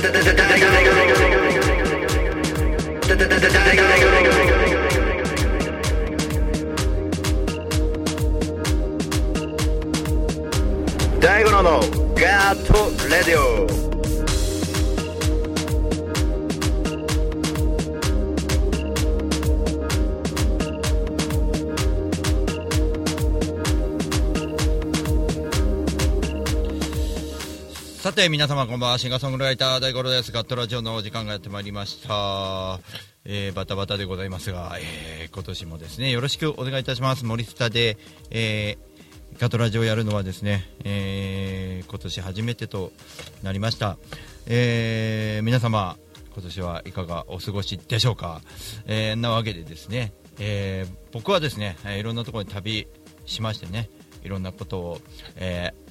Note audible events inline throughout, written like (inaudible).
大五郎のガートレディオ。て皆様こんばんは。シンガーソングライター大五郎です。ガットラジオのお時間がやってまいりました、えーバタバタでございますが、えー今年もですねよろしくお願いいたします。森下で、えーガットラジオやるのはですね、えー今年初めてとなりました、えー皆様今年はいかがお過ごしでしょうか、えーなわけでですね、えー僕はですね、いろんなところに旅しましてねいろんなことを、えー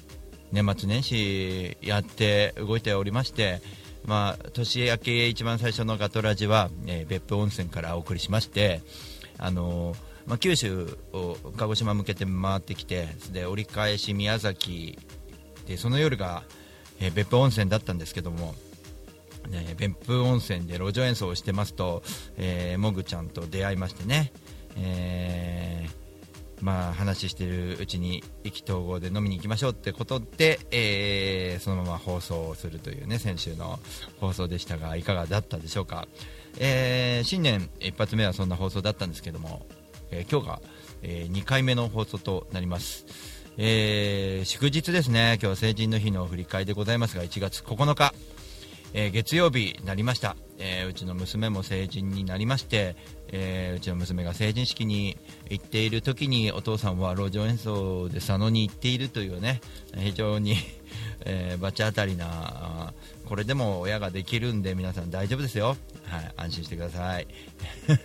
年末年始やって動いておりまして、まあ、年明け一番最初のガトラジは、えー別府温泉からお送りしまして、あのーまあ、九州を鹿児島向けて回ってきてで折り返し宮崎でその夜が、えー別府温泉だったんですけども、ね、別府温泉で路上演奏をしてますと、えーもぐちゃんと出会いましてね、えーまあ、話してるうちに意気投合で飲みに行きましょうってことで、えーそのまま放送をするというね先週の放送でしたがいかがだったでしょうか、えー新年一発目はそんな放送だったんですけども、えー今日が、え2回目の放送となります、え祝日ですね。今日は成人の日の振り返りでございますが1月9日。えー月曜日になりました、えーうちの娘も成人になりまして、えーうちの娘が成人式に行っている時にお父さんは路上演奏で佐野に行っているというね非常に、(laughs) えー、罰当たりなこれでも親ができるんで皆さん大丈夫ですよ、はい、安心してください。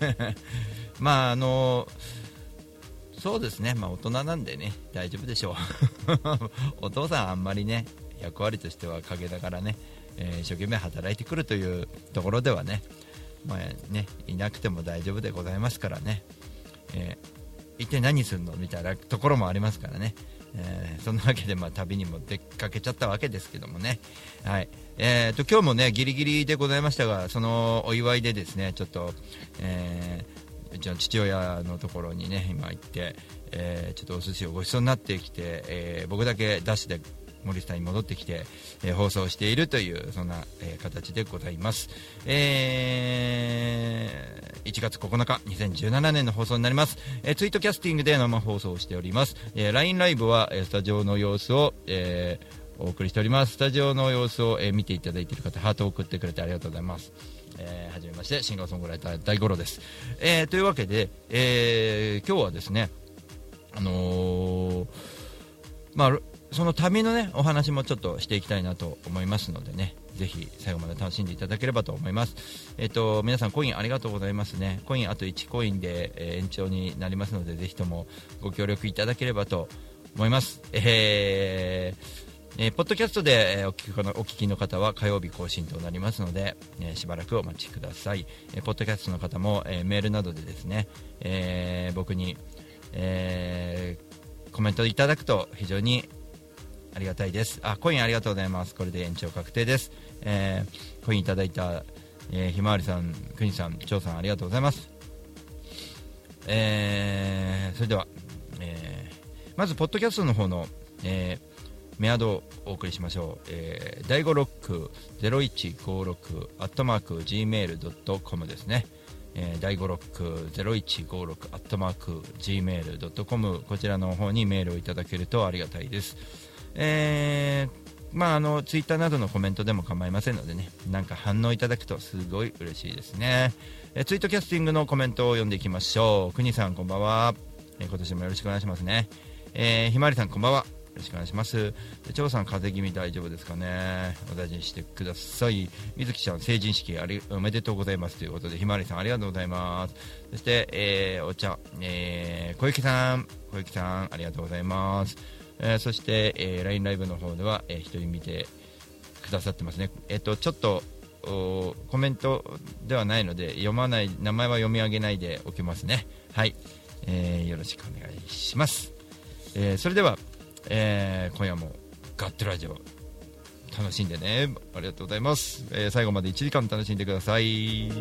(laughs) まああのそうですね、まあ、大人なんでね大丈夫でしょう。(laughs) お父さんあんまりね役割としては陰だからね、え一生懸命働いてくるというところではね,、まあ、ねいなくても大丈夫でございますからね、えー一体何するのみたいなところもありますからね、えーそんなわけで、まあ、旅にも出かけちゃったわけですけどもね、はい。えー、と今日もねギリギリでございましたがそのお祝いでですねちょっと、えーうちの父親のところにね今行って、えーちょっとお寿司をごちそうになってきて、え僕だけダッシュで森下に戻ってきて、えー放送しているというそんな、えー形でございます、えー1月9日2017年の放送になります、えーツイートキャスティングで生放送をしております、えー LINE ライブは、えースタジオの様子を、えーお送りしております。スタジオの様子を、えー見ていただいている方ハートを送ってくれてありがとうございます。えーはじめましてシンガーソングライター大五郎です、えーというわけで、えー今日はですねあのーまあその旅のねお話もちょっとしていきたいなと思いますのでね。ぜひ最後まで楽しんでいただければと思います。えっ、と皆さんコインありがとうございますね。コインあと1コインで、え延長になりますのでぜひともご協力いただければと思います。えーえーポッドキャストで、えーお聞きのお聞きの方は火曜日更新となりますので、えーしばらくお待ちください、えーポッドキャストの方も、えーメールなどでですね、えー僕に、えーコメントいただくと非常にありがたいです。あコインありがとうございます。これで延長確定です、えーコインいただいた、えーひまわりさんくにさん張さんありがとうございます。えーそれでは、えーまずポッドキャストの方の、えーメアドをお送りしましょう、えー、第5ロック0156アットマーク Gmail.com ですね、えー、第5ロック0156アットマーク Gmail.com こちらの方にメールをいただけるとありがたいです。えーまああのツイッターなどのコメントでも構いませんのでねなんか反応いただくとすごい嬉しいですね、えツイートキャスティングのコメントを読んでいきましょう国さんこんばんは、え今年もよろしくお願いしますねえーひまわりさんこんばんはよろしくお願いします。で張さん、風邪気味大丈夫ですかね。お大事にしてください。水木ちゃん、成人式ありおめでとうございますということで、ひまわりさん、ありがとうございます。そして、えーお茶、えー小雪さん、小雪さん、ありがとうございます。えーそして、えー LINE ライブの方では、えー一人見てくださってますね。えっ、と、ちょっと、コメントではないので、読まない、名前は読み上げないでおきますね。はい。えーよろしくお願いします。えーそれでは、えー今夜もガットラジオ楽しんでねありがとうございます、えー最後まで1時間楽しんでください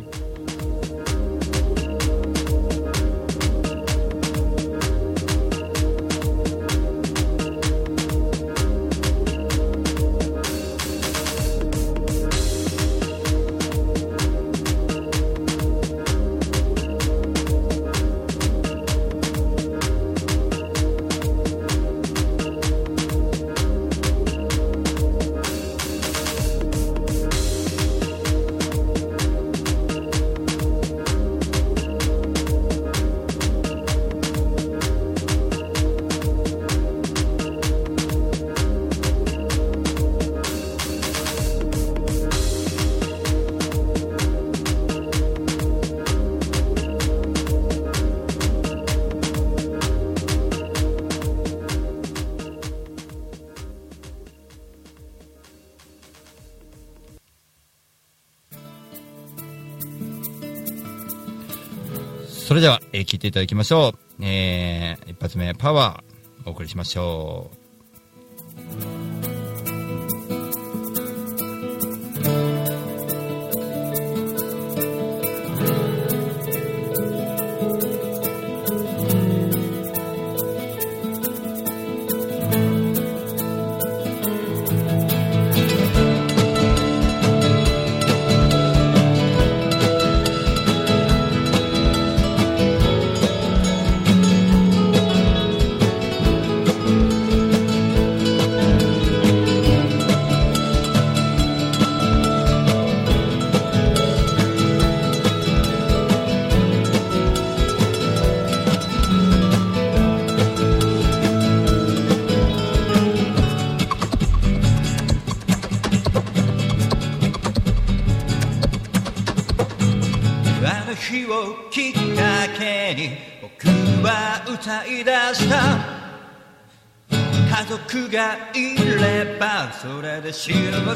えー聞いていただきましょう。えー一発目、パワー、お送りしましょう。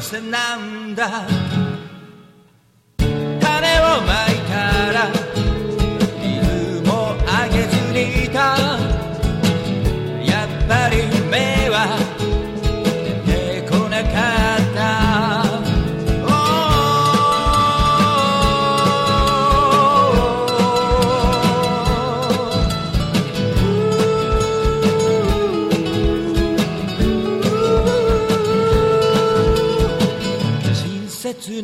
幸せ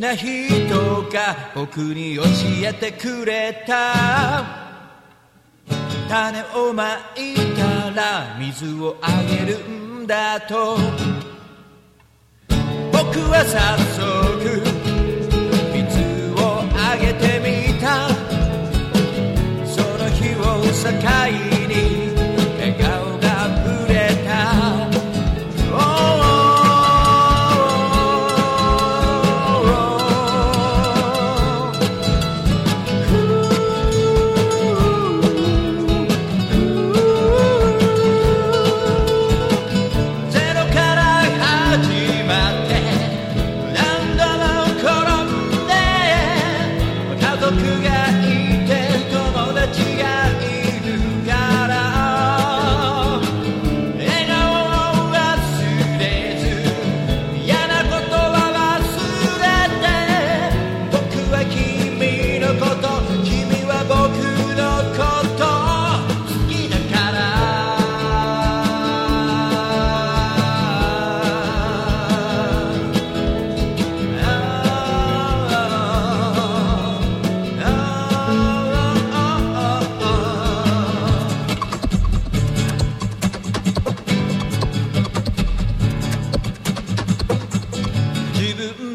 な人が僕に教えてくれた。種をまいたら水をあげるんだと。僕は早速水をあげてみた。その日を境に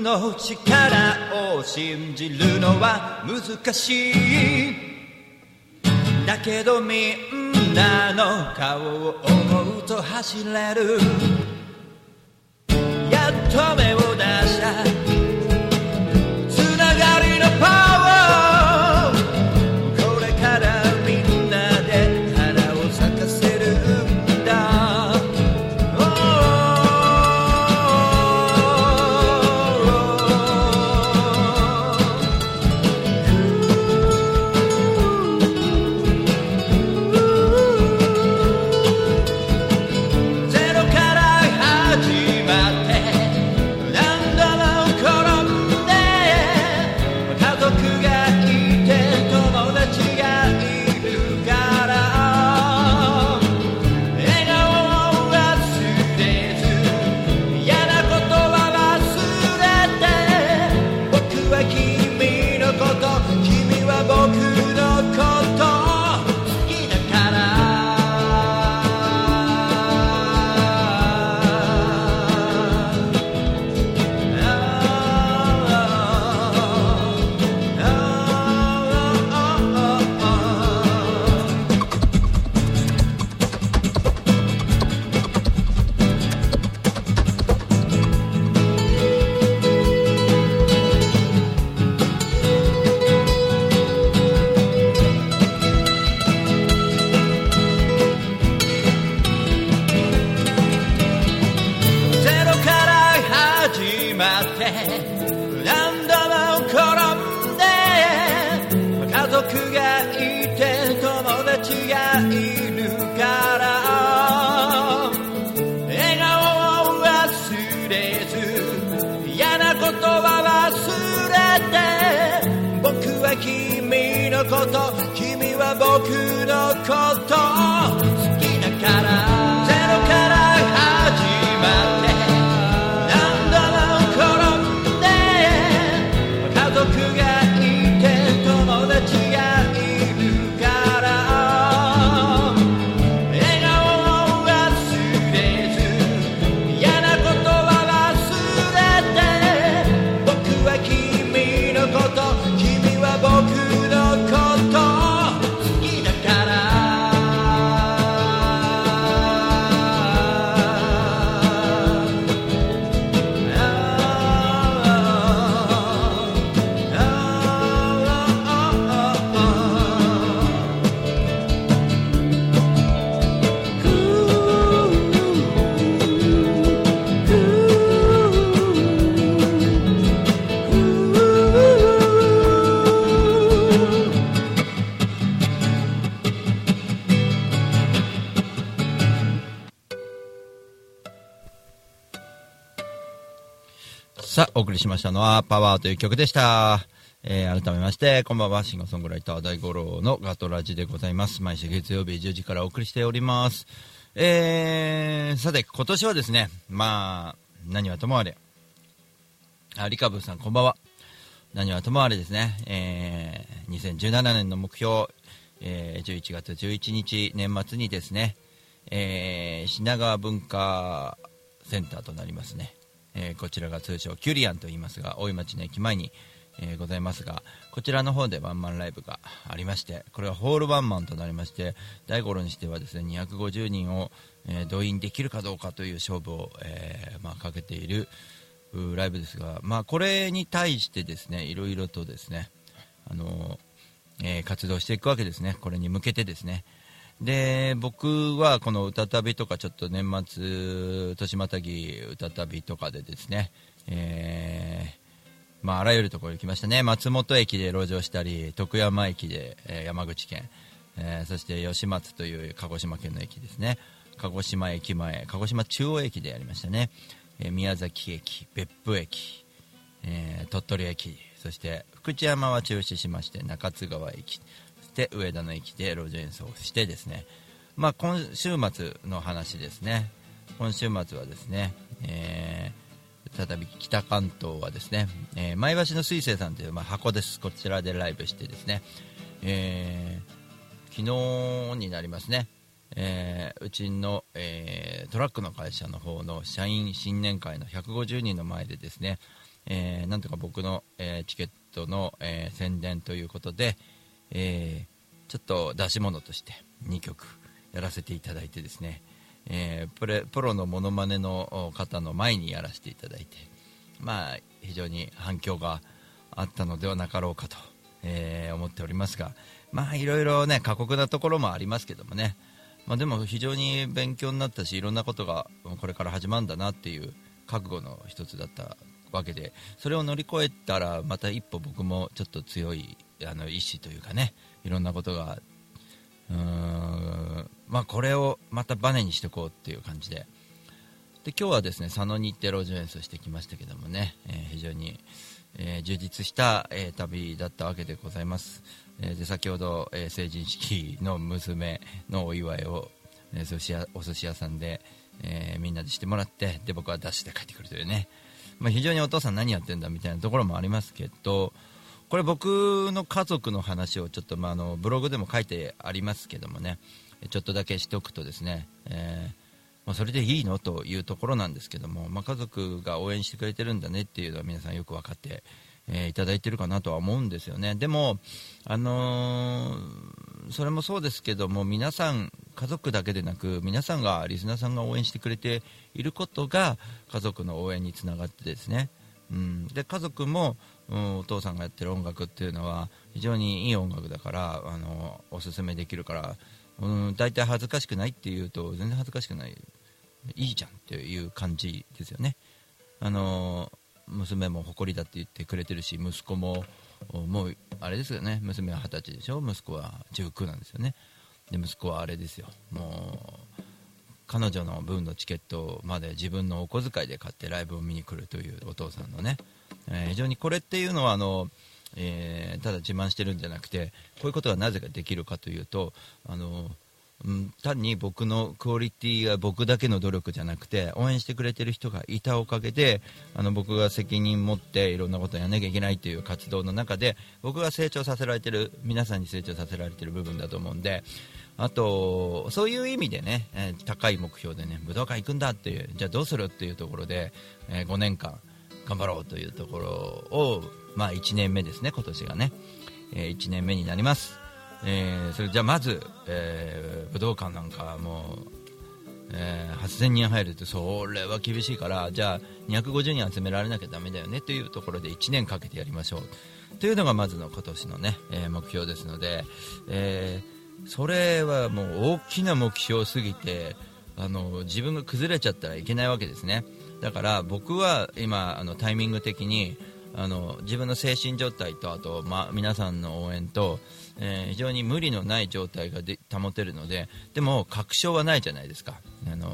の力を信じるのは難しい。だけどみんなの顔を思うと走れる。やっと目を出した。族がいて友達がいるから。笑顔を忘れず嫌な言葉忘れて。僕は君のこと君は僕のこと。お送りしましたのは、パワーという曲でした。えー、改めまして、こんばんは、シンガーソングライター大五郎のガトラジでございます。毎週月曜日10時からお送りしております。えー、さて、今年はですね、まあ、何はともあれ、あ、リカブーさん、こんばんは。何はともあれですね、えー、2017年の目標、えー、11月11日、年末にですね、えー、品川文化センターとなりますね。えーこちらが通称キュリアンと言いますが大井町の駅前に、えーございますがこちらの方でワンマンライブがありましてこれはホールワンマンとなりまして大五郎にしてはですね250人を、えー動員できるかどうかという勝負を、えまあ、かけているライブですが、まあ、これに対してですねいろいろとですねあのえ活動していくわけですね。これに向けてですねで僕はこの歌旅とかちょっと年末年またぎ歌旅とかでですね、えーまあ、あらゆるところに来ましたね。松本駅で路上したり徳山駅で、えー山口県、えーそして吉松という鹿児島県の駅ですね。鹿児島駅前鹿児島中央駅でやりましたね、えー宮崎駅別府駅、えー鳥取駅そして福知山は中止しまして中津川駅。して上田の駅で路上演奏をしてですね、まあ、今週末の話ですね。今週末はですね、えー再び北関東はですね、えー前橋の水星さんという、まあ、箱です。こちらでライブしてですね、えー昨日になりますね、えーうちの、えートラックの会社の方の社員新年会の150人の前でですね、えーなんとか僕の、えチケットの、え宣伝ということで、えーちょっと出し物として2曲やらせていただいてですね、えープレプロのモノマネの方の前にやらせていただいて、まあ、非常に反響があったのではなかろうかと、えー思っておりますが、まあ、いろいろね過酷なところもありますけどもね、まあ、でも非常に勉強になったしいろんなことがこれから始まるんだなっていう覚悟の一つだったわけでそれを乗り越えたらまた一歩僕もちょっと強いあの意志というかねいろんなことがうーんまあこれをまたバネにしていこうっていう感じで。で今日はですね佐野に行って路上演奏してきましたけどもね、えー非常に、えー充実した、えー旅だったわけでございます、えーで先ほど、えー成人式の娘のお祝いを、えー寿司屋お寿司屋さんで、えーみんなでしてもらってで僕はダッシュで帰ってくるというね、まあ、非常にお父さん何やってんだみたいなところもありますけどこれ僕の家族の話をちょっと、まあ、あのブログでも書いてありますけどもね。ちょっとだけしておくとですね、えーまあ、それでいいのというところなんですけども、まあ、家族が応援してくれてるんだねっていうのは皆さんよく分かって、えーいただいてるかなとは思うんですよね。でも、あのーそれもそうですけども皆さん家族だけでなく皆さんがリスナーさんが応援してくれていることが家族の応援につながってですね、うん、で家族も、うん、お父さんがやってる音楽っていうのは非常にいい音楽だからあのおすすめできるから、うん、大体恥ずかしくないっていうと全然恥ずかしくない。いいじゃんっていう感じですよね。あの娘も誇りだって言ってくれてるし息子ももうあれですよね。娘は二十歳でしょ。息子は19なんですよね。で息子はあれですよ。もう彼女の分のチケットまで自分のお小遣いで買ってライブを見に来るというお父さんのね、えー、非常にこれっていうのはあの、えー、ただ自慢してるんじゃなくてこういうことがなぜかできるかというとあのうん、単に僕のクオリティが僕だけの努力じゃなくて応援してくれてる人がいたおかげであの僕が責任持っていろんなことをやらなきゃいけないという活動の中で僕が成長させられてる皆さんに成長させられてる部分だと思うんであとそういう意味でね、えー、高い目標でね武道館行くんだっていうじゃあどうするっていうところで、えー、5年間頑張ろうというところを、まあ、1年目ですね今年がね、えー、1年目になります。えー、それじゃあまず、えー、武道館なんかもう、えー、8000人入るとそれは厳しいからじゃあ250人集められなきゃだめだよねというところで1年かけてやりましょう。というのがまずの今年のね、え目標ですので、えそれはもう大きな目標すぎてあの自分が崩れちゃったらいけないわけですね。だから僕は今あのタイミング的にあの自分の精神状態とあと、まあ、皆さんの応援とえー、非常に無理のない状態がで保てるのででも確証はないじゃないですか。あの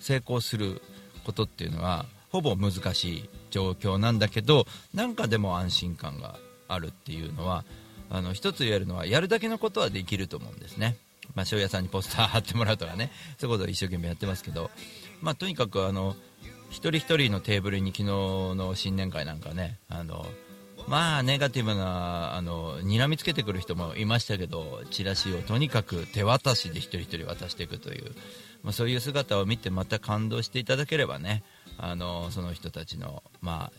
成功することっていうのはほぼ難しい状況なんだけどなんかでも安心感があるっていうのはあの一つ言えるのはやるだけのことはできると思うんですね、まあ、醤油屋さんにポスター貼ってもらうとかねそういうことを一生懸命やってますけど、まあ、とにかくあの一人一人のテーブルに昨日の新年会なんかねあのまあネガティブなあの睨みつけてくる人もいましたけどチラシをとにかく手渡しで一人一人渡していくという、まあ、そういう姿を見てまた感動していただければねあのその人たちの、ま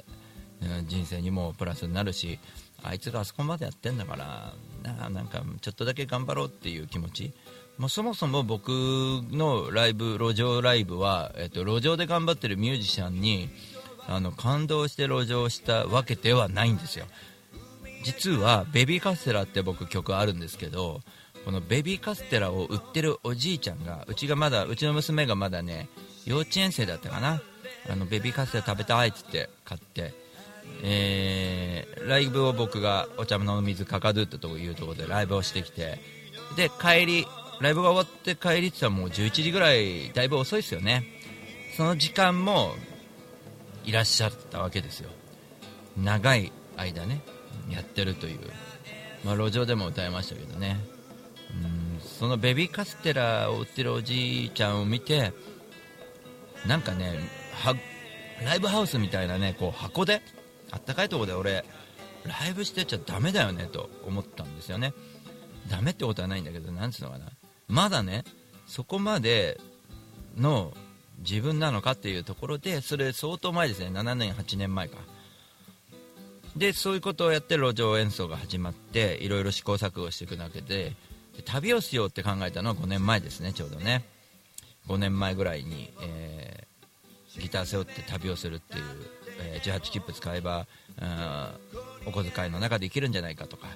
あ、人生にもプラスになるしあいつがあそこまでやってんだからななんかちょっとだけ頑張ろうっていう気持ちもうそもそも僕のライブ路上ライブは、えっと、路上で頑張ってるミュージシャンにあの感動して路上したわけではないんですよ。実はベビーカステラって僕曲あるんですけどこのベビーカステラを売ってるおじいちゃんがうちがまだうちの娘がまだね幼稚園生だったかな。あのベビーカステラ食べたいっつって買ってえー、ライブを僕がお茶の水かかるってとこいうところでライブをしてきてで帰りライブが終わって帰りってたらもう11時ぐらいだいぶ遅いですよね。その時間もいらっしゃったわけですよ。長い間ねやってるという、まあ、路上でも歌いましたけどね。うんそのベビーカステラを売ってるおじいちゃんを見てなんかねライブハウスみたいなねこう箱であったかいとこで俺ライブしてちゃダメだよねと思ったんですよね。ダメってことはないんだけどなんつうのかな。まだねそこまでの自分なのかっていうところでそれ相当前ですね。7年8年前か。でそういうことをやって路上演奏が始まっていろいろ試行錯誤していくわけで旅をしようって考えたのは5年前ですねちょうどね。5年前ぐらいに、えー、ギター背負って旅をするっていう、えー、18切符使えばお小遣いの中で生きるんじゃないかとか、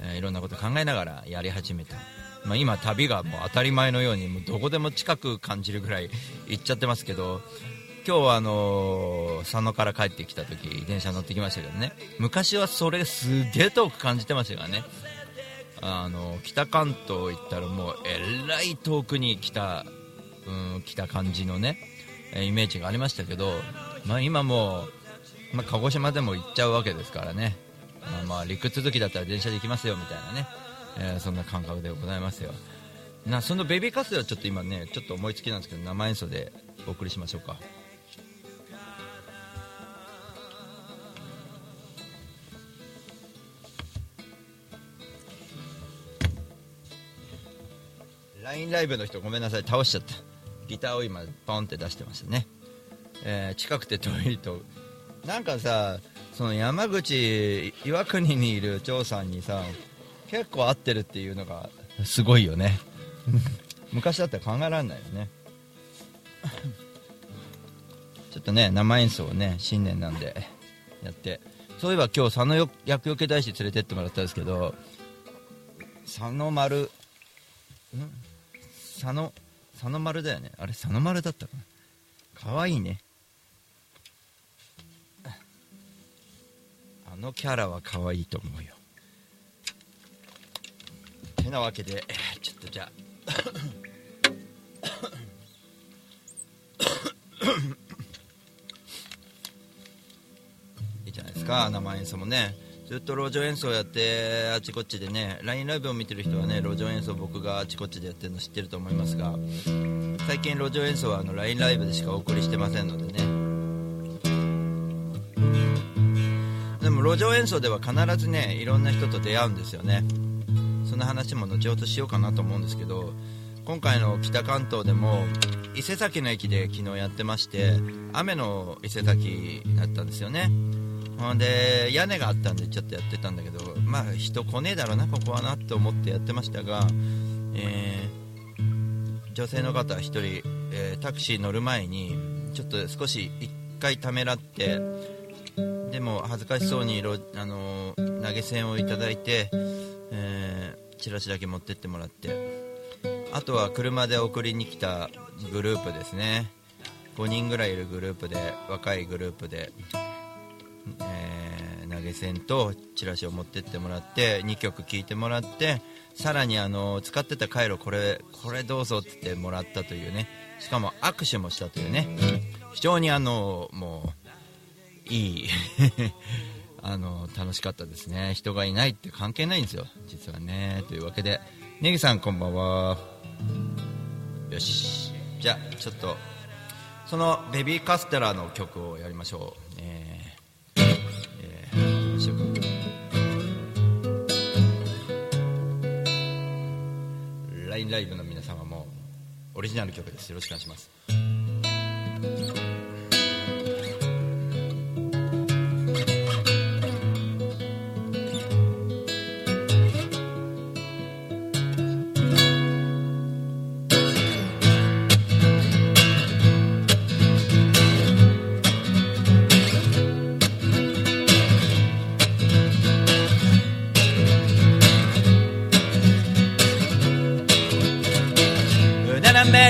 えー、いろんなこと考えながらやり始めた。まあ、今、旅がもう当たり前のようにもうどこでも近く感じるぐらい行っちゃってますけど今日はあのー、佐野から帰ってきた時電車乗ってきましたけどね昔はそれすげえ遠く感じてましたからね。あの北関東行ったらもうえらい遠くに来た、うん、来た感じのねイメージがありましたけど、まあ、今もう、まあ、鹿児島でも行っちゃうわけですからね、まあ、まあ陸続きだったら電車で行きますよみたいなね。えー、そんな感覚でございますよ。なそのベビーカステラちょっと今ねちょっと思いつきなんですけど生演奏でお送りしましょうか。ラインライブの人ごめんなさい倒しちゃった。ギターを今ポンって出してましたね、えー、近くて遠いと。なんかさその山口岩国にいる長さんにさ結構合ってるっていうのがすごいよね。(laughs) 昔だったら考えられないよね。ちょっとね生演奏をね新年なんでやって。そういえば今日佐野厄除け大師連れてってもらったんですけど佐野丸佐野佐野丸だよね。あれ佐野丸だったかな。かわいいね。あのキャラは可愛いと思うよ。てなわけでちょっとじゃあ。いいじゃないですか生演奏もね。ずっと路上演奏やってあちこちでね LINE ライブを見てる人はね路上演奏僕があちこちでやってるの知ってると思いますが最近路上演奏はあの LINE ライブでしかお送りしてませんのでね。でも路上演奏では必ずねいろんな人と出会うんですよね。その話も後ほどしようかなと思うんですけど今回の北関東でも伊勢崎の駅で昨日やってまして雨の伊勢崎だったんですよね。ほんで屋根があったんでちょっとやってたんだけどまあ人来ねえだろうなここはなって思ってやってましたが、えー女性の方1人、えータクシー乗る前にちょっと少し1回ためらってでも恥ずかしそうに、あのー投げ銭をいただいて、えーチラシだけ持ってってもらって。あとは車で送りに来たグループですね。5人ぐらいいるグループで若いグループで、えー投げ銭とチラシを持ってってもらって2曲聴いてもらってさらにあの使ってた回路これこれどうぞって言ってもらったというね。しかも握手もしたというね。非常にあのもういい。あの楽しかったですね。人がいないって関係ないんですよ。実はね。というわけでネギさんこんばんは。よし。じゃあちょっとそのベビーカステラの曲をやりましょう。え。ー、え。ー、どうしようか。LINE ライブの皆様もオリジナル曲です。よろしくお願いします。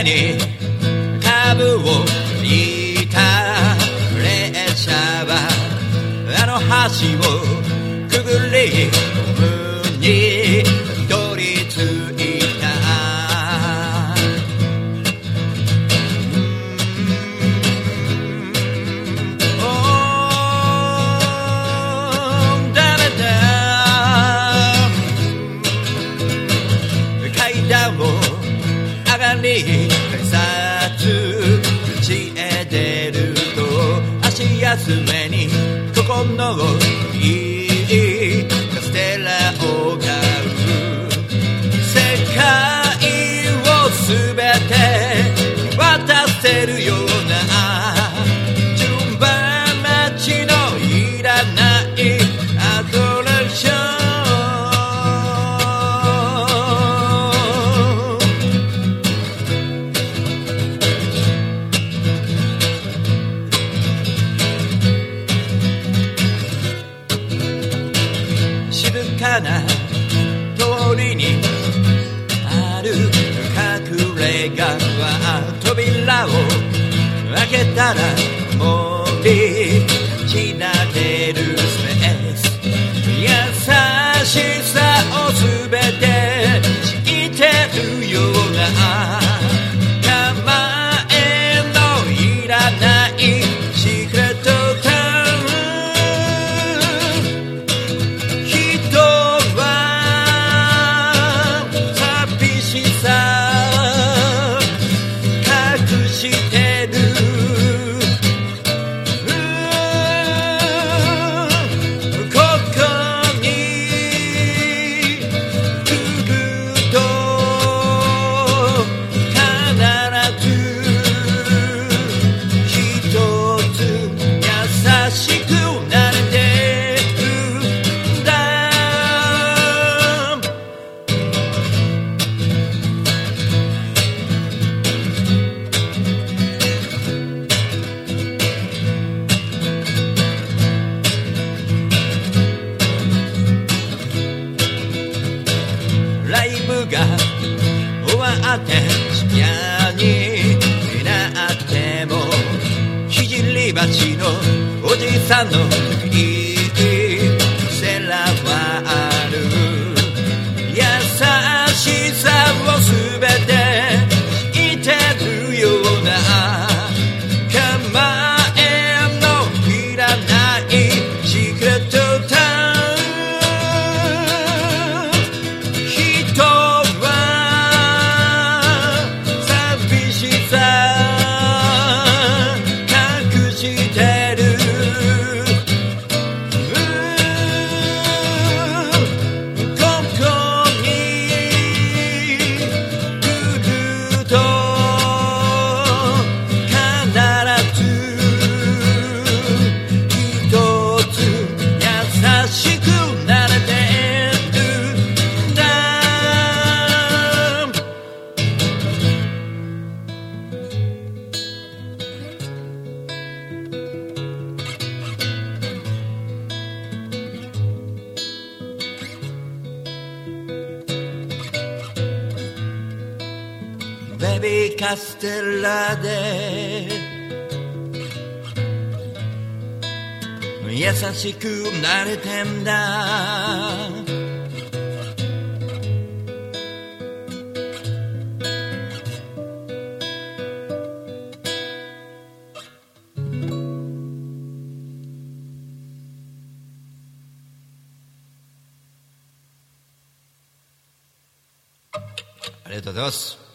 にカーブを引い。た列車はあの橋をくぐり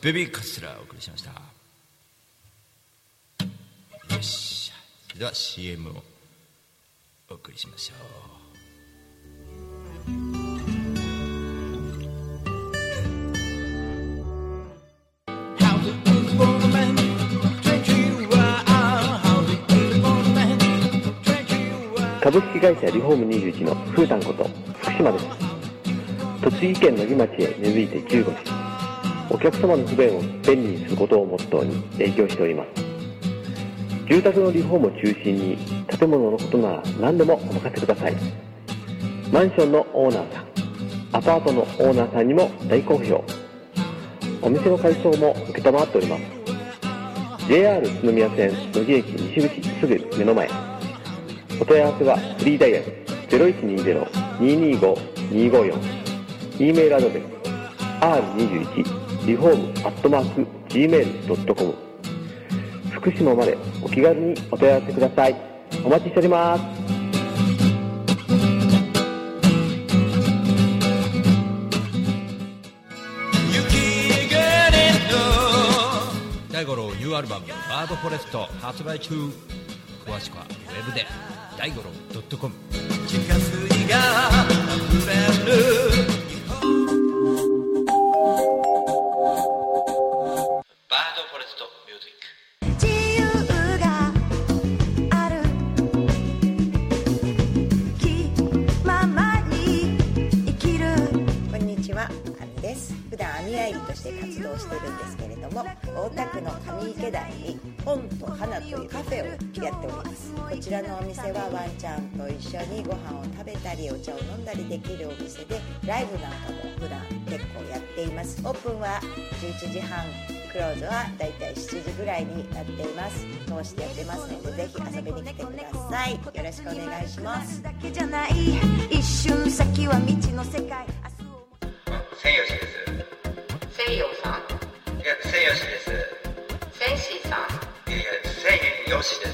ベビーカステラお送りしました。よし。それでは CM をお送りしましょう.株式会社リフォーム21のふーたんこと福島です。栃木県野木町へ根付いて15年お客様の不便を便利にすることをモットーに営業しております。住宅のリフォームを中心に建物のことなら何でもお任せください。マンションのオーナーさんアパートのオーナーさんにも大好評。お店の改装も承っております。JR 宇都宮線野木駅西口すぐ目の前。お問い合わせはフリーダイヤル0120-225-254 E メールアドレス r21 リフォームアットマーク gmail.com 福島までお気軽にお問い合わせください。お待ちしております。大五郎ニューアルバム「バードフォレスト」発売中。詳しくはウェブで。大五郎 .com 地下水が溢れるして活動してるんですけれども、大田区の上池台に本と花というカフェをやっております。こちらのお店はワンちゃんと一緒にご飯を食べたり、お茶を飲んだりできるお店で、ライブなんかも普段結構やっています。オープンは11時半、クローズはだいたい7時ぐらいになっています。通してやってますので、ぜひ遊びに来てください。よろしくお願いします。いや千吉です。センシーさん。いやいや千吉です。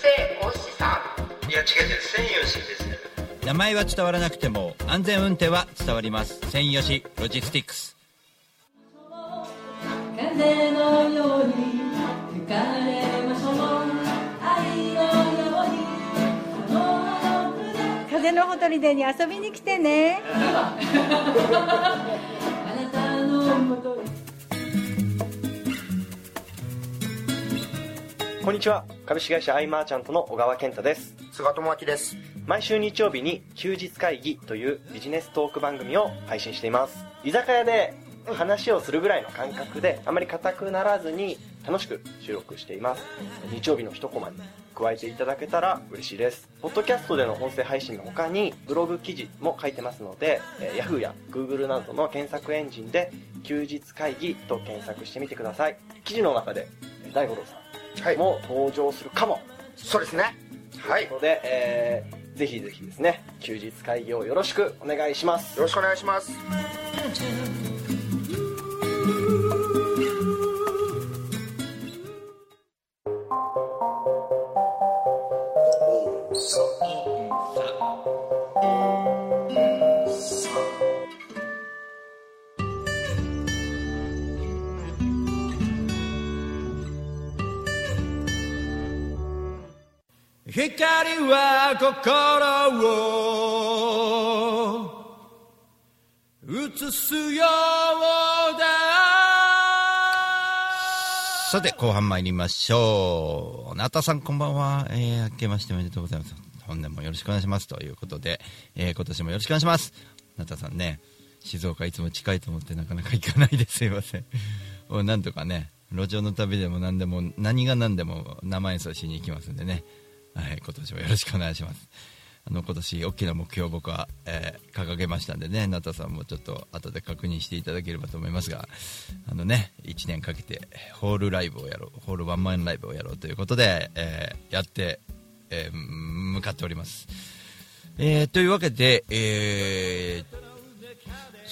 セイオシさん。いや違う違う千吉です。名前は伝わらなくても安全運転は伝わります。専用しロジスティックス。風のように吹かれましょう。愛のように風のほとりでに遊びに来てね。あなたのもとにこんにちは。株式会社アイマーチャントの小川健太です。菅智明です。毎週日曜日に休日会議というビジネストーク番組を配信しています。居酒屋で話をするぐらいの感覚であまり硬くならずに楽しく収録しています。日曜日の一コマに加えていただけたら嬉しいです。ポッドキャストでの音声配信の他にブログ記事も書いてますので、えー Yahoo や Google などの検索エンジンで休日会議と検索してみてください。記事の中でえー大五郎さんはいも登場するかも。そうですね。はい。よということで、えーぜひぜひですね休日会議をよろしくお願いします。ろしくお願いします光は心を映すようだ。さて後半参りましょう。なたさんこんばんは、えー、明けましておめでとうございます。本年もよろしくお願いしますということで、えー今年もよろしくお願いします。なたさんね静岡いつも近いと思ってなかなか行かないです。いません。なんとかね路上の旅でも何でも何が何でも生演奏しに行きますんでね。はい今年もよろしくお願いしますあの今年大きな目標を僕は、えー掲げましたんでね、なたさんもちょっと後で確認していただければと思いますが、あのね、1年かけてホールライブをやろう、ホールワンマンライブをやろうということで、えーやって、えー向かっております。えーというわけで、えー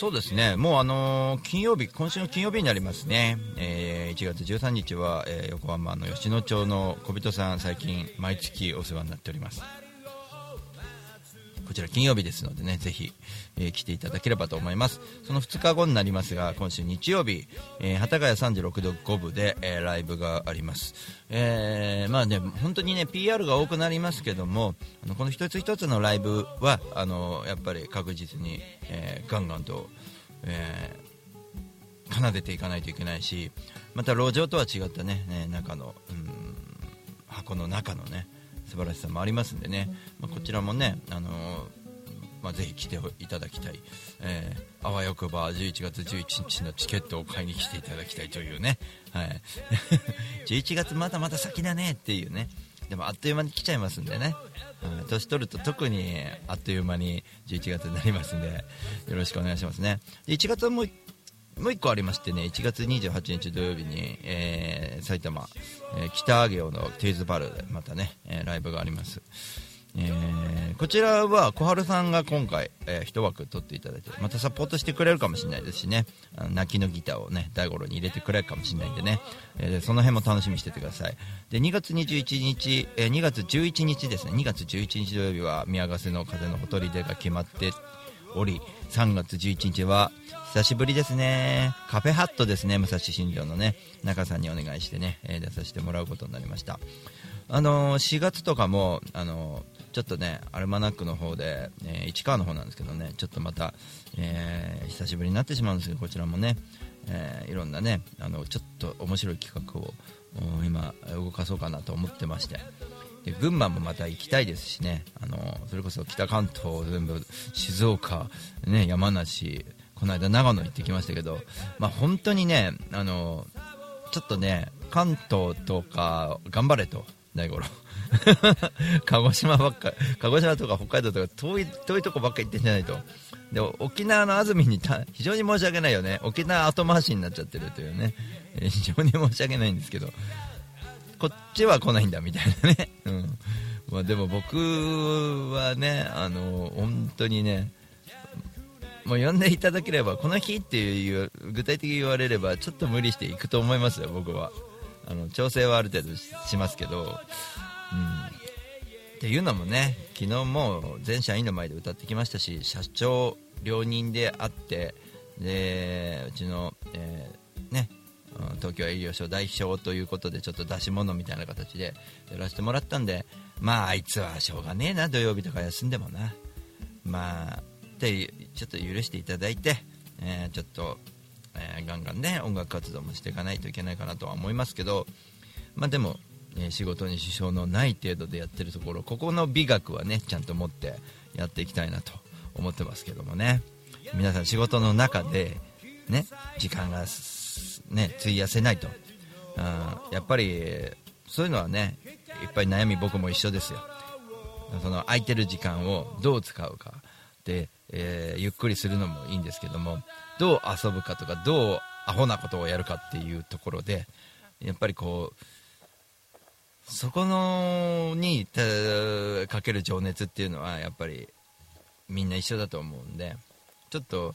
そうですね、もうあのー金曜日、今週の金曜日になりますね、えー1月13日は、えー横浜の吉野町の小人さん、最近、毎月お世話になっております。こちら金曜日ですのでね、ぜひ、えー来ていただければと思います。その2日後になりますが、今週日曜日、えー幡ヶ谷36度5分で、えーライブがあります。えーまあね、本当にね、PR が多くなりますけども、あのこの一つ一つのライブは、あのやっぱり確実に、えーガンガンと、えー奏でていかないといけないし、また路上とは違ったね、ね中の、うん箱の中のね素晴らしさもありますんでね、まあ、こちらもね、あのーまあ、ぜひ来ていただきたい、えーあわよくば11月11日のチケットを買いに来ていただきたいというね、はい、(laughs) 11月まだまだ先だねっていうね。でもあっという間に来ちゃいますんでね、はい。年取ると特にあっという間に11月になりますんでよろしくお願いしますね。で1月はもう1個ありましてね1月28日土曜日に、えー埼玉、えー北上尾のテイズバルでまたね、えライブがあります。えーこちらは小春さんが今回、えー一枠取っていただいてまたサポートしてくれるかもしれないですしね。あの泣きのギターをね大五郎に入れてくれるかもしれないんでね、えーその辺も楽しみにしててください。で2月21日、えー2月11日ですね。2月11日土曜日は宮ヶ瀬の風のほとりでが決まっており3月11日は久しぶりですね。カフェハットですね。武蔵新庄のね。中さんにお願いしてね、えー出させてもらうことになりました。あのー4月とかも、あのーちょっとねアルマナックの方で、えー市川の方なんですけどねちょっとまた、えー久しぶりになってしまうんですけどこちらもね、えーいろんなねあのちょっと面白い企画を今動かそうかなと思ってましてで群馬もまた行きたいですしねあのそれこそ北関東全部静岡、ね、山梨この間長野行ってきましたけど、まあ、本当にねあのちょっとね関東とか頑張れと大五郎。鹿児島ばっか鹿児島とか北海道とか遠い遠いとこばっか行ってんじゃないと。で沖縄の安住に非常に申し訳ないよね。沖縄後回しになっちゃってるというね、非常に申し訳ないんですけど。こっちは来ないんだみたいなね、(laughs) うん。まあ、でも僕はねあの本当にねもう呼んでいただければこの日っていう具体的に言われればちょっと無理していくと思いますよ僕は。あの調整はある程度しますけど、っていうのもね昨日も全社員の前で歌ってきましたし社長両人で会ってでうちの、えーね東京営業所代表ということでちょっと出し物みたいな形でやらせてもらったんでまああいつはしょうがねえな土曜日とか休んでもな。まあってちょっと許していただいて、えーちょっと、えーガンガンね音楽活動もしていかないといけないかなとは思いますけどまあでも、え仕事に支障のない程度でやってるところここの美学はねちゃんと持ってやっていきたいなと思ってますけどもね。皆さん仕事の中でね時間がね費やせないと、うん、やっぱりそういうのはねいっぱい悩み僕も一緒ですよ。その空いてる時間をどう使うか。で、えーゆっくりするのもいいんですけどもどう遊ぶかとかどうアホなことをやるかっていうところでやっぱりこうそこのにかける情熱っていうのはやっぱりみんな一緒だと思うんでちょっと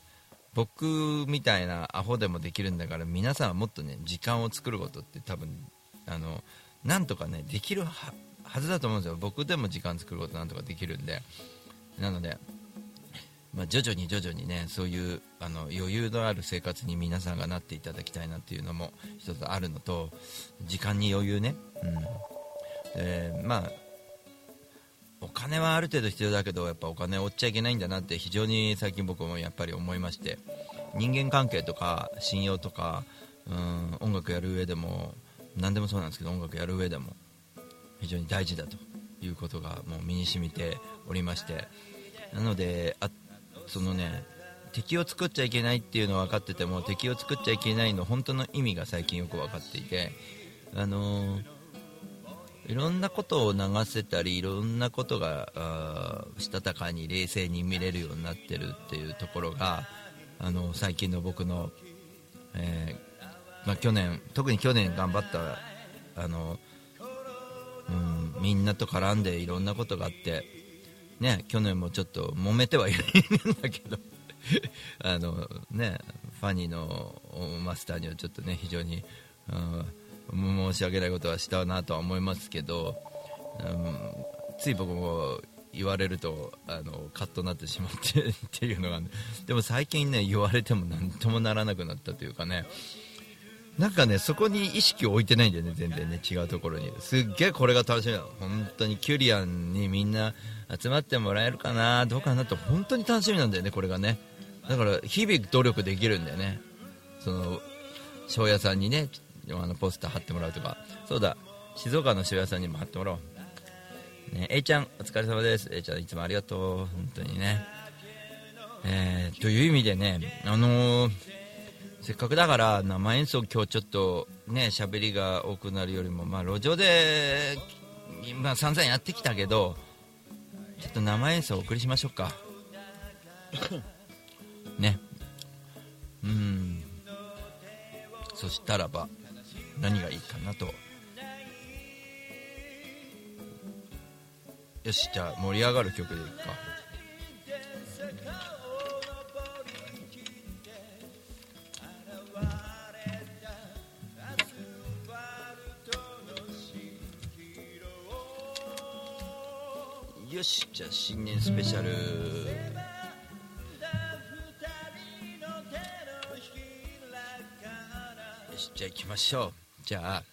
僕みたいなアホでもできるんだから皆さんはもっとね時間を作ることって多分あのなんとかねできるははずだと思うんですよ。僕でも時間作ることなんとかできるんで。なので、まあ、徐々に徐々にねそういうあの余裕のある生活に皆さんがなっていただきたいなっていうのも一つあるのと時間に余裕ね、うん。でまあお金はある程度必要だけどやっぱお金を追っちゃいけないんだなって非常に最近僕もやっぱり思いまして人間関係とか信用とか、うん、音楽やる上でも何でもそうなんですけど音楽やる上でも非常に大事だということがもう身に染みておりましてなのであそのね敵を作っちゃいけないっていうのは分かってても敵を作っちゃいけないの本当の意味が最近よく分かっていてあのーいろんなことを流せたりいろんなことがしたたかに冷静に見れるようになってるっていうところがあの最近の僕の、えーまあ、去年特に去年頑張ったあの、うん、みんなと絡んでいろんなことがあって、ね、去年もちょっと揉めてはいるんだけど (laughs) あの、ね、ファニーのマスターにはちょっとね非常に、うん、申し訳ないことはしたなとは思いますけど、うん、つい僕も言われるとあのカッとなってしまって (laughs) っていうのが、でも最近ね言われても何ともならなくなったというかねなんかねそこに意識を置いてないんだよね全然ね違うところに。すっげえこれが楽しみ。なの本当にキュリアンにみんな集まってもらえるかなどうかなと本当に楽しみなんだよねこれがね。だから日々努力できるんだよね。その庄屋さんにねあのポスター貼ってもらうとか。そうだ。静岡の庄屋さんにも貼ってもらおう。ね A ちゃんお疲れ様です。A ちゃんいつもありがとう。本当にね。えー、という意味でねあのー、せっかくだから生演奏今日ちょっとね喋りが多くなるよりもまあ路上で今散々やってきたけどちょっと生演奏お送りしましょうか。ね。うん。そしたらば。何がいいかなと。よしじゃあ盛り上がる曲でいくか。よしじゃあ新年スペシャル。よしじゃあ行きましょう。じゃあ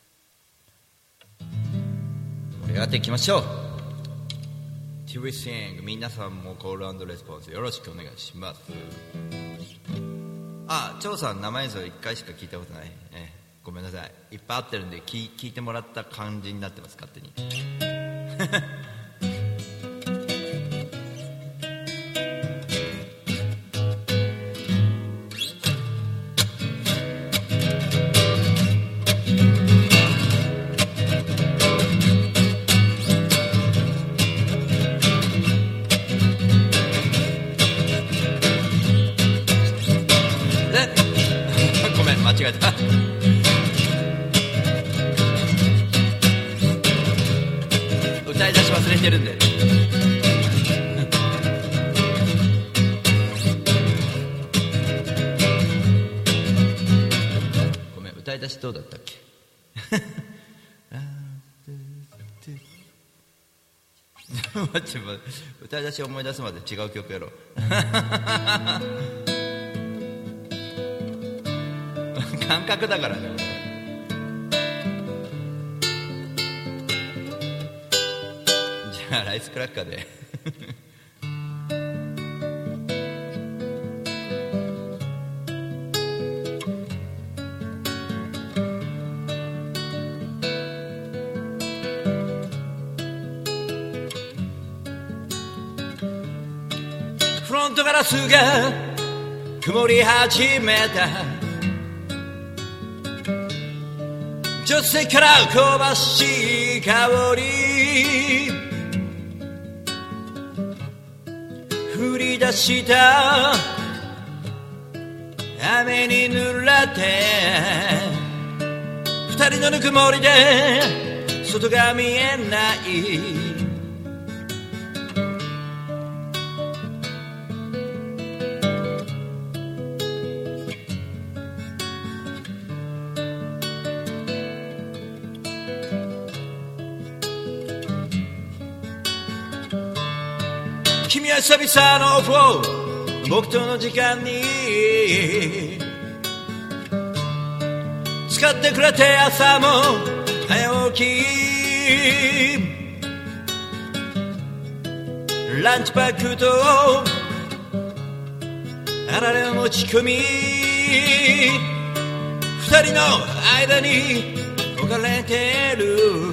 盛り上がっていきましょう。TV Sing 皆さんもコールレスポンスよろしくお願いします。あ張さん生演奏1回しか聞いたことない、ねごめんなさい。いっぱい合ってるんで聞聞いてもらった感じになってます勝手に。歌い出し思い出すまで違う曲やろ。う (laughs) 感覚だからね。じゃあライスクラッカーで。スが曇り始めた。助手席から香ばしい香り。降り出した。雨に濡れて。二人のぬくもりで外が見えない。久々のオフを僕との時間に。使ってくれて朝も早起き。ランチパックとあられを持ち込み。二人の間に置かれてる。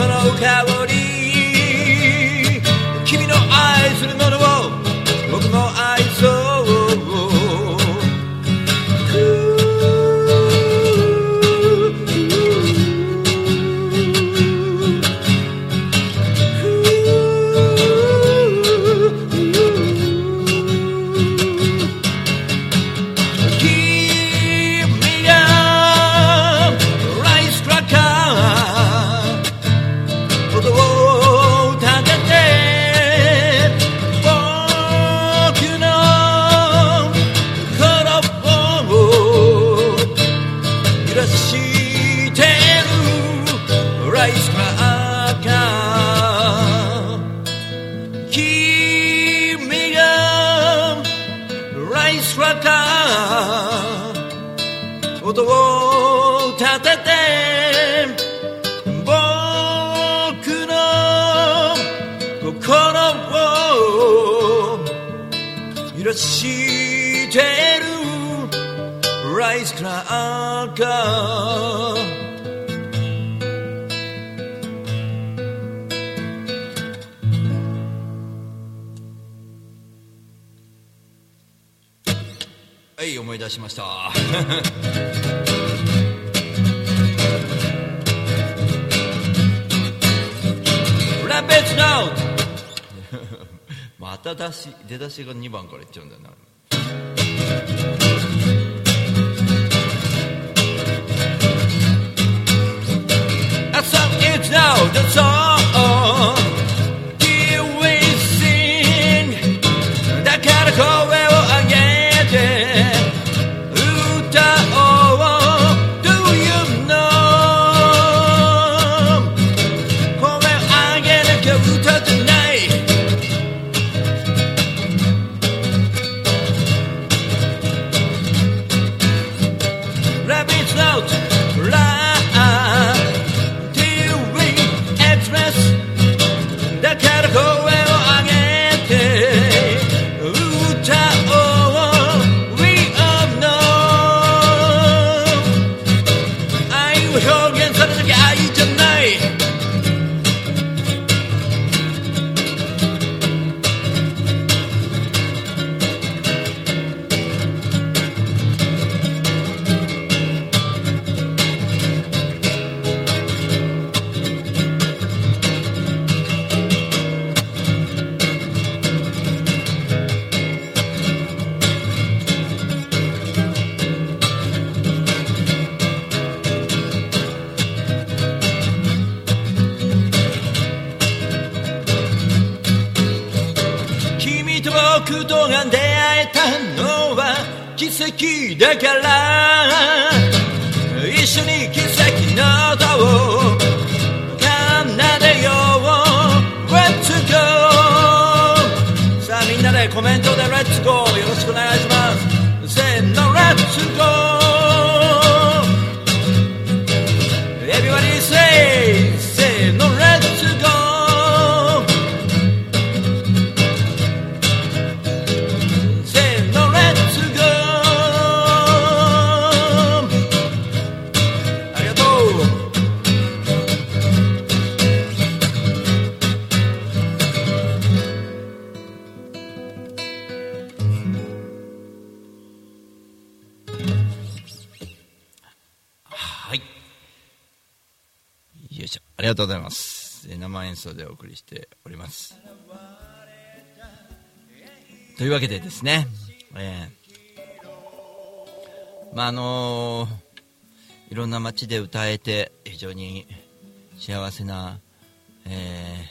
Canoe Cowboy. (laughs) また出し出だしが2番からいっちゃうんだよな「saw it now, that's all」décalage. りがとうございます。生演奏でお送りしております。というわけでですね、えー、まあ、あのー、いろんな街で歌えて、非常に幸せな、え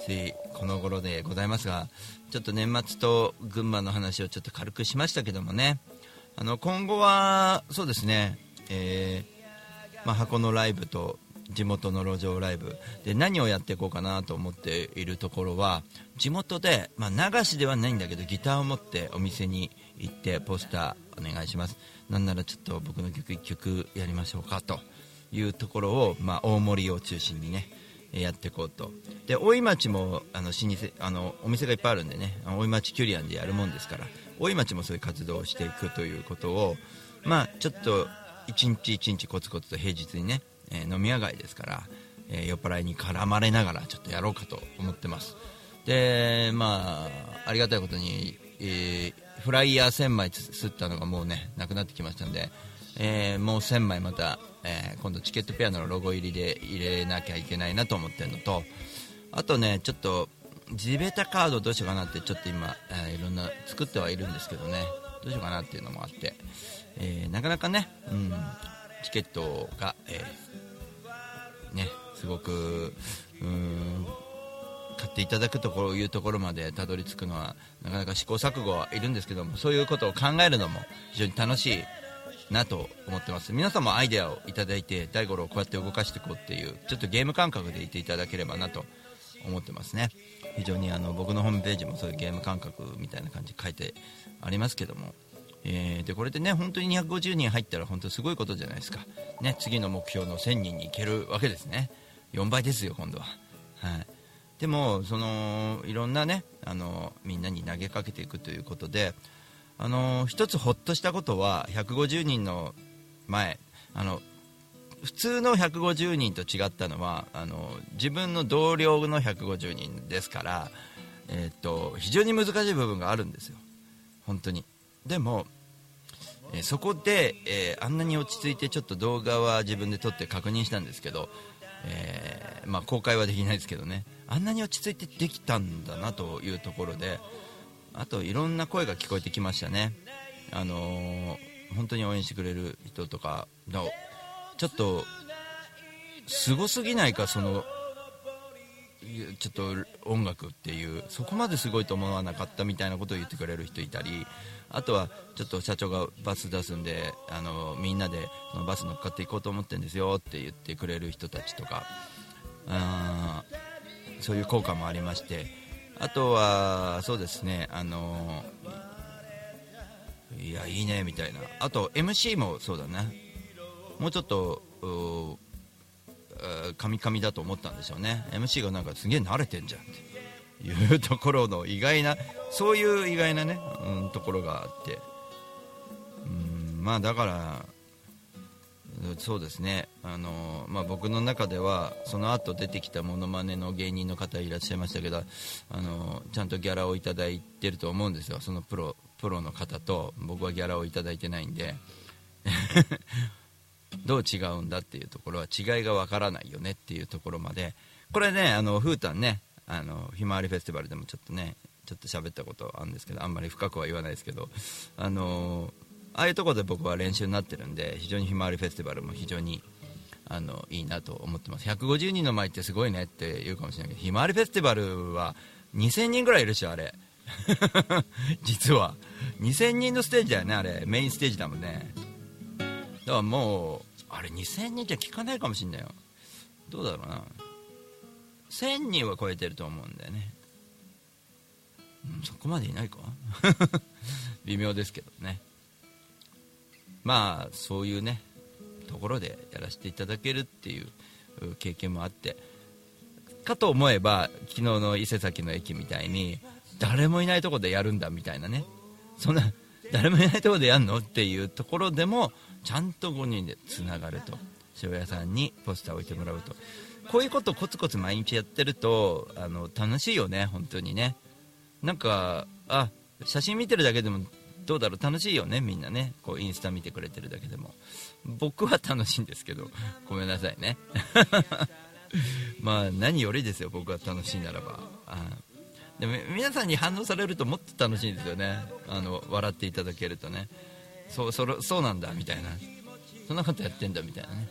ー、ついこの頃でございますが、ちょっと年末と群馬の話をちょっと軽くしましたけどもね、あの今後は、そうですね、えーまあ、箱のライブと地元の路上ライブ。で何をやっていこうかなと思っているところは地元で、まあ、流しではないんだけどギターを持ってお店に行ってポスターお願いします。なんならちょっと僕の曲1曲やりましょうかと。いうところを、まあ、大森を中心にねやっていこうと。で大井町もあの老舗あのお店がいっぱいあるんでね大井町キュリアンでやるもんですから大井町もそういう活動をしていくということをまあちょっと一日一日コツコツと平日にねえー飲み屋街ですから、えー酔っ払いに絡まれながらちょっとやろうかと思ってます。でまあありがたいことに、えーフライヤー1000枚すったのがもうねなくなってきましたんで、えもう1000枚また、え今度チケットペアのロゴ入りで入れなきゃいけないなと思ってるのとあとねちょっと地べたカードどうしようかなってちょっと今、えいろんな作ってはいるんですけどねどうしようかなっていうのもあって、えーなかなかね、うん、チケットが、えーねすごくうーん買っていただくところいうところまでたどり着くのはなかなか試行錯誤はいるんですけどもそういうことを考えるのも非常に楽しいなと思ってます。皆さんもアイデアをいただいて大五郎をこうやって動かしていこうっていうちょっとゲーム感覚でいていただければなと思ってますね。非常にあの僕のホームページもそういうゲーム感覚みたいな感じ書いてありますけども、えーでこれでね本当に250人入ったら本当すごいことじゃないですか、ね、次の目標の1000人に行けるわけですね。4倍ですよ今度は、はい、でもそのいろんなねあのみんなに投げかけていくということであの一つほっとしたことは150人の前あの普通の150人と違ったのはあの自分の同僚の150人ですから、えーっと非常に難しい部分があるんですよ。本当に。でも、えそこで、えあんなに落ち着いてちょっと動画は自分で撮って確認したんですけど、えまあ、公開はできないですけどね。あんなに落ち着いてできたんだなというところであといろんな声が聞こえてきましたね。あのー本当に応援してくれる人とかだちょっとすごすぎないかそのちょっと音楽っていうそこまですごいと思わなかったみたいなことを言ってくれる人いたりあとはちょっと社長がバス出すんであのみんなでそのバス乗っかっていこうと思ってるんですよって言ってくれる人たちとか。あそういう効果もありまして。あとはそうですねあのいやいいねみたいな。あと MC もそうだねもうちょっとカミカミだと思ったんでしょうね。MC がなんかすげえ慣れてんじゃんっていうところの意外なそういう意外なね、うん、ところがあって。うんまあだからそうですね。あの、まあ、僕の中ではその後出てきたモノマネの芸人の方いらっしゃいましたけどあのちゃんとギャラをいただいてると思うんですよ。そのプロプロの方と僕はギャラをいただいてないんで。(laughs) どう違うんだっていうところは違いがわからないよねっていうところまで。これねあのフータンねあのひまわりフェスティバルでもちょっとねちょっと喋ったことあるんですけどあんまり深くは言わないですけどあのああいうところで僕は練習になってるんで非常にひまわりフェスティバルも非常にあのいいなと思ってます。150人の前ってすごいねって言うかもしれないけどひまわりフェスティバルは2000人ぐらいいるしあれ。(laughs) 実は。2000人のステージだよねあれ。メインステージだもんね。だからもうあれ2000人じゃ聞かないかもしんないよ。どうだろうな。1000人は超えてると思うんだよね、うん、そこまでいないか。(laughs) 微妙ですけどね。まあそういうねところでやらせていただけるっていう経験もあってかと思えば昨日の伊勢崎の駅みたいに誰もいないとこでやるんだみたいなね。そんな誰もいないとこでやるのっていうところでもちゃんと5人でつながると。塩屋さんにポスターを置いてもらうと。こういうことコツコツ毎日やってるとあの楽しいよね本当にね。なんかあ写真見てるだけでもどうだろう？楽しいよね？みんなね。こうインスタ見てくれてるだけでも。僕は楽しいんですけど。ごめんなさいね。(laughs) まあ何よりですよ。僕は楽しいならば。でも皆さんに反応されるともっと楽しいんですよね。あの笑っていただけるとね。そうそそうなんだみたいな。そんなことやってんだみたいなね。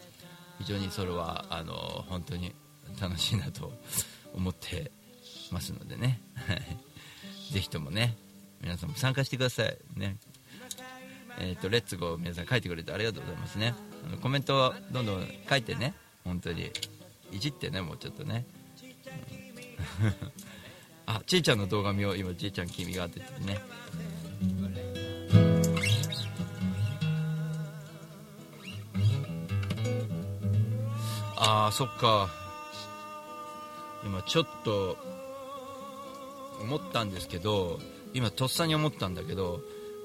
非常にそれはあの本当に楽しいなと思ってますのでね。ぜひともね皆さんも参加してください。ね。えっ、ー、とレッツゴー皆さん書いてくれてありがとうございますね。あのコメントはどんどん書いてね本当に。いじってねもうちょっとね、(laughs) あちいちゃんの動画見よう。今ちいちゃん君がって言ってね、あーそっか。今ちょっと思ったんですけど今とっさに思ったんだけど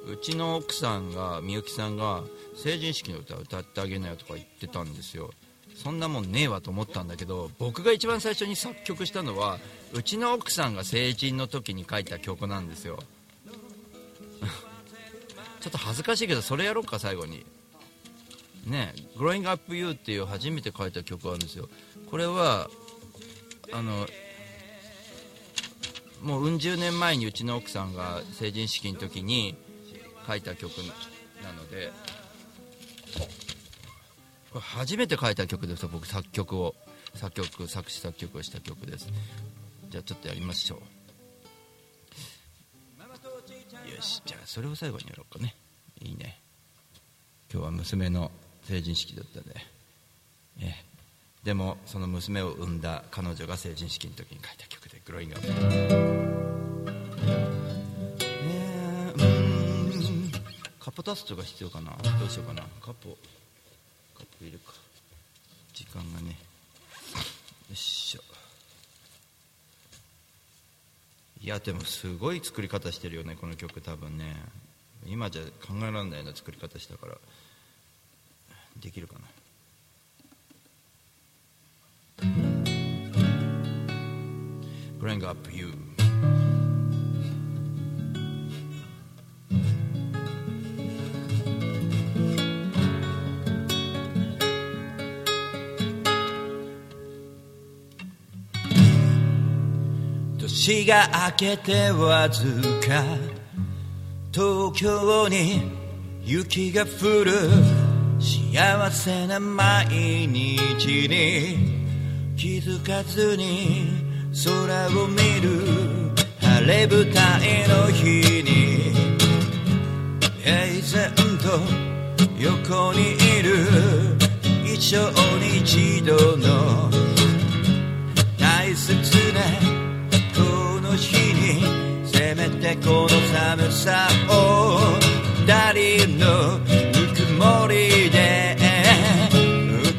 うちの奥さんがみゆきさんが成人式の歌を歌ってあげなよとか言ってたんですよ。そんなもんねえわと思ったんだけど僕が一番最初に作曲したのはうちの奥さんが成人の時に書いた曲なんですよ。(laughs) ちょっと恥ずかしいけどそれやろうか最後に。ね「Growing Up You」っていう初めて書いた曲があるんですよ。これはあのもううん十年前にうちの奥さんが成人式の時に書いた曲なのでこれ初めて書いた曲ですよ僕作曲を。作曲作詞作曲をした曲です。じゃあちょっとやりましょう。よしじゃあそれを最後にやろうかね。いいね。今日は娘の成人式だったんで、ええ。でもその娘を産んだ彼女が成人式の時に書いた曲で「グロイングアップ」カポタストが必要かな？どうしようかな？カポ。カポいるか。時間がね。よっしょ。いやでもすごい作り方してるよねこの曲多分ね。今じゃ考えられないような作り方したから。できるかな？Bring up you 年が明けてわずか東京に雪が降る幸せな毎日に気づかずに空を見る。晴れ舞台の日に。平然と横にいる。一生に一度の。大切なこの日に。せめてこの寒さを。二人のぬくもりで。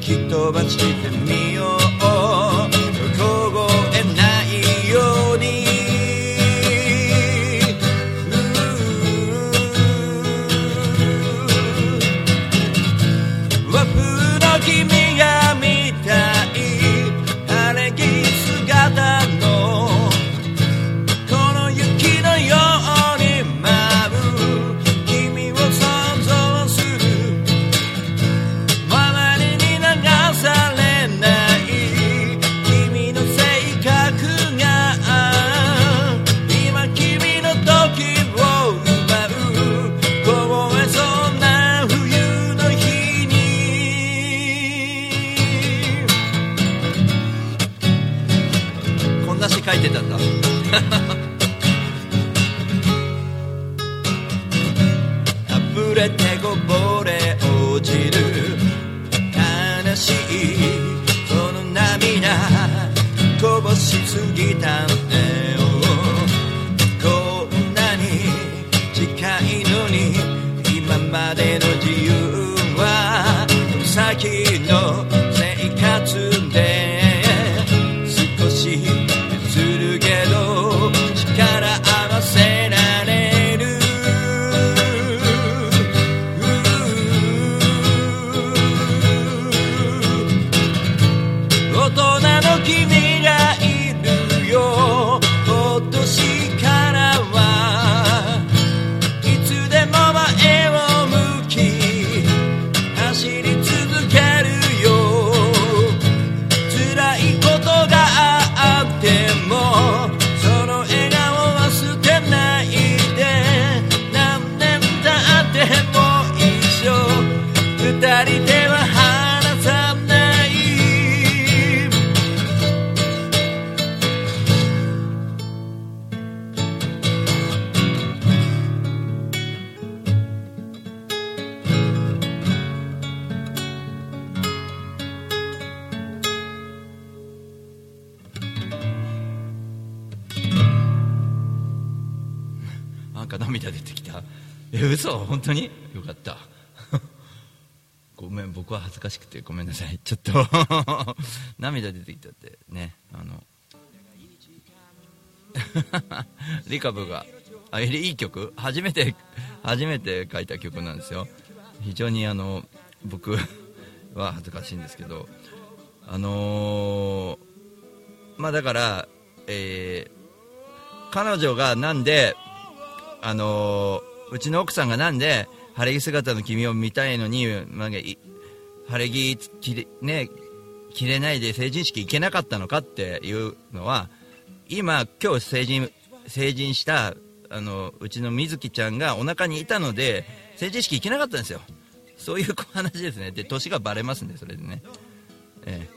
吹き飛ばしてみよ涙出てきた。え嘘？本当に？よかった。(laughs) ごめん僕は恥ずかしくて。ごめんなさい。ちょっと。(laughs) 涙出てきたって。ねあの。(laughs) リカブが。あいい曲？初めて初めて書いた曲なんですよ。非常にあの僕は恥ずかしいんですけど。あのーまあだから、えー彼女がなんであのーうちの奥さんがなんで晴れ着姿の君を見たいのに、まあ、い晴れ着着れ,、ね、着れないで成人式行けなかったのかっていうのは今今日成人成人したあのうちの水木ちゃんがお腹にいたので成人式行けなかったんですよ。そういう話ですね。で年がバレますねそれでね、え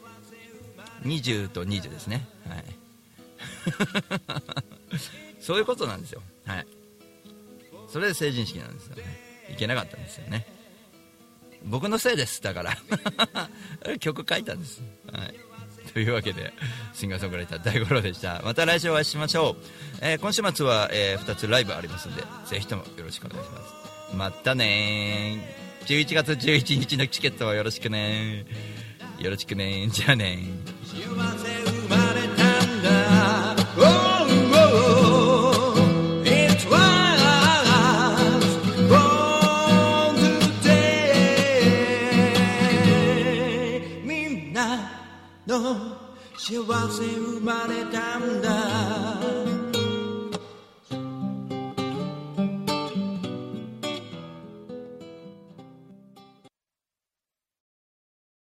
え。20と20ですね。はい。(laughs) そういうことなんですよ。はい。それで成人式なんですよね。行けなかったんですよね。僕のせいですだから。(laughs) 曲書いたんです、はい、というわけでシンガーソングライター大五郎でした。また来週お会いしましょう、えー今週末は、え2つライブありますんでぜひともよろしくお願いします。またね11月11日のチケットはよろしくねよろしくねじゃあね幸せ生まれたんだ